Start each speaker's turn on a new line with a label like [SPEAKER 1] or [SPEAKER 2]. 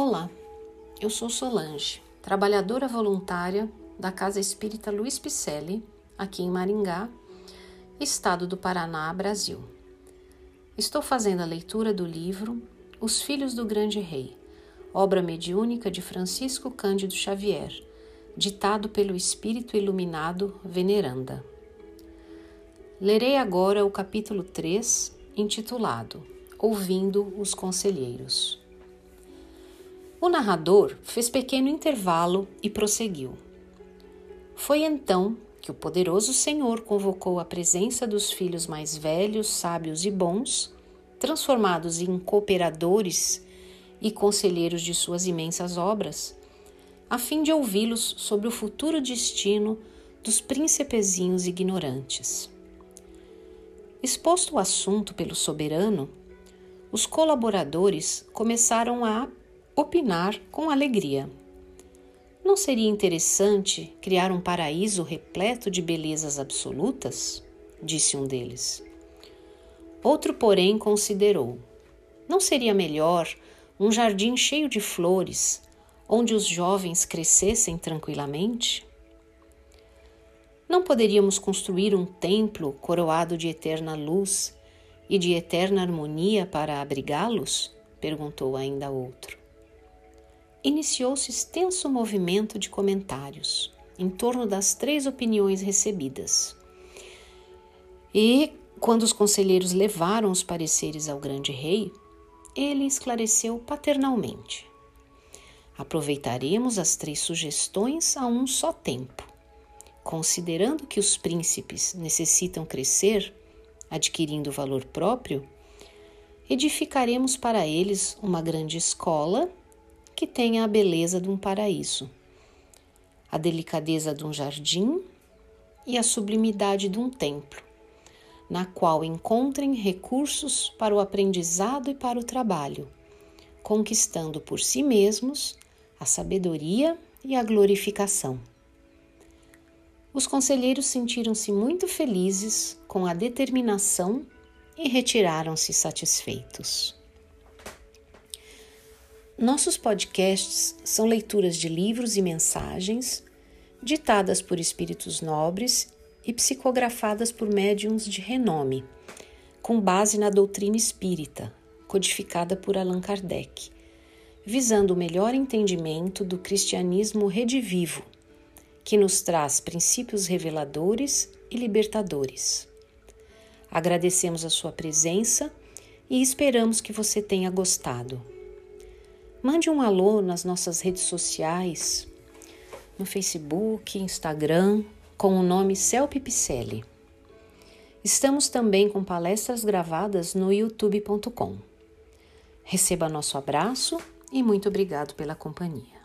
[SPEAKER 1] Olá, eu sou Solange, trabalhadora voluntária da Casa Espírita Luiz Picelli, aqui em Maringá, estado do Paraná, Brasil. Estou fazendo a leitura do livro Os Filhos do Grande Rei, obra mediúnica de Francisco Cândido Xavier, ditado pelo Espírito Iluminado Veneranda. Lerei agora o capítulo 3, intitulado Ouvindo os Conselheiros. O narrador fez pequeno intervalo e prosseguiu. Foi então que o poderoso Senhor convocou a presença dos filhos mais velhos, sábios e bons, transformados em cooperadores e conselheiros de suas imensas obras, a fim de ouvi-los sobre o futuro destino dos príncipezinhos ignorantes. Exposto o assunto pelo soberano, os colaboradores começaram a opinar com alegria. Não seria interessante criar um paraíso repleto de belezas absolutas? disse um deles. Outro, porém, considerou: não seria melhor um jardim cheio de flores, onde os jovens crescessem tranquilamente? Não poderíamos construir um templo coroado de eterna luz e de eterna harmonia para abrigá-los? perguntou ainda outro iniciou-se extenso movimento de comentários em torno das três opiniões recebidas. E, quando os conselheiros levaram os pareceres ao grande rei, ele esclareceu paternalmente: Aproveitaremos as três sugestões a um só tempo. Considerando que os príncipes necessitam crescer, adquirindo valor próprio, edificaremos para eles uma grande escola que tenha a beleza de um paraíso, a delicadeza de um jardim e a sublimidade de um templo, na qual encontrem recursos para o aprendizado e para o trabalho, conquistando por si mesmos a sabedoria e a glorificação. Os conselheiros sentiram-se muito felizes com a determinação e retiraram-se satisfeitos. Nossos podcasts são leituras de livros e mensagens ditadas por espíritos nobres e psicografadas por médiums de renome, com base na doutrina espírita, codificada por Allan Kardec, visando o melhor entendimento do cristianismo redivivo, que nos traz princípios reveladores e libertadores. Agradecemos a sua presença e esperamos que você tenha gostado. Mande um alô nas nossas redes sociais, no Facebook, Instagram, com o nome Celpe Picelli. Estamos também com palestras gravadas no youtube.com. Receba nosso abraço e muito obrigado pela companhia.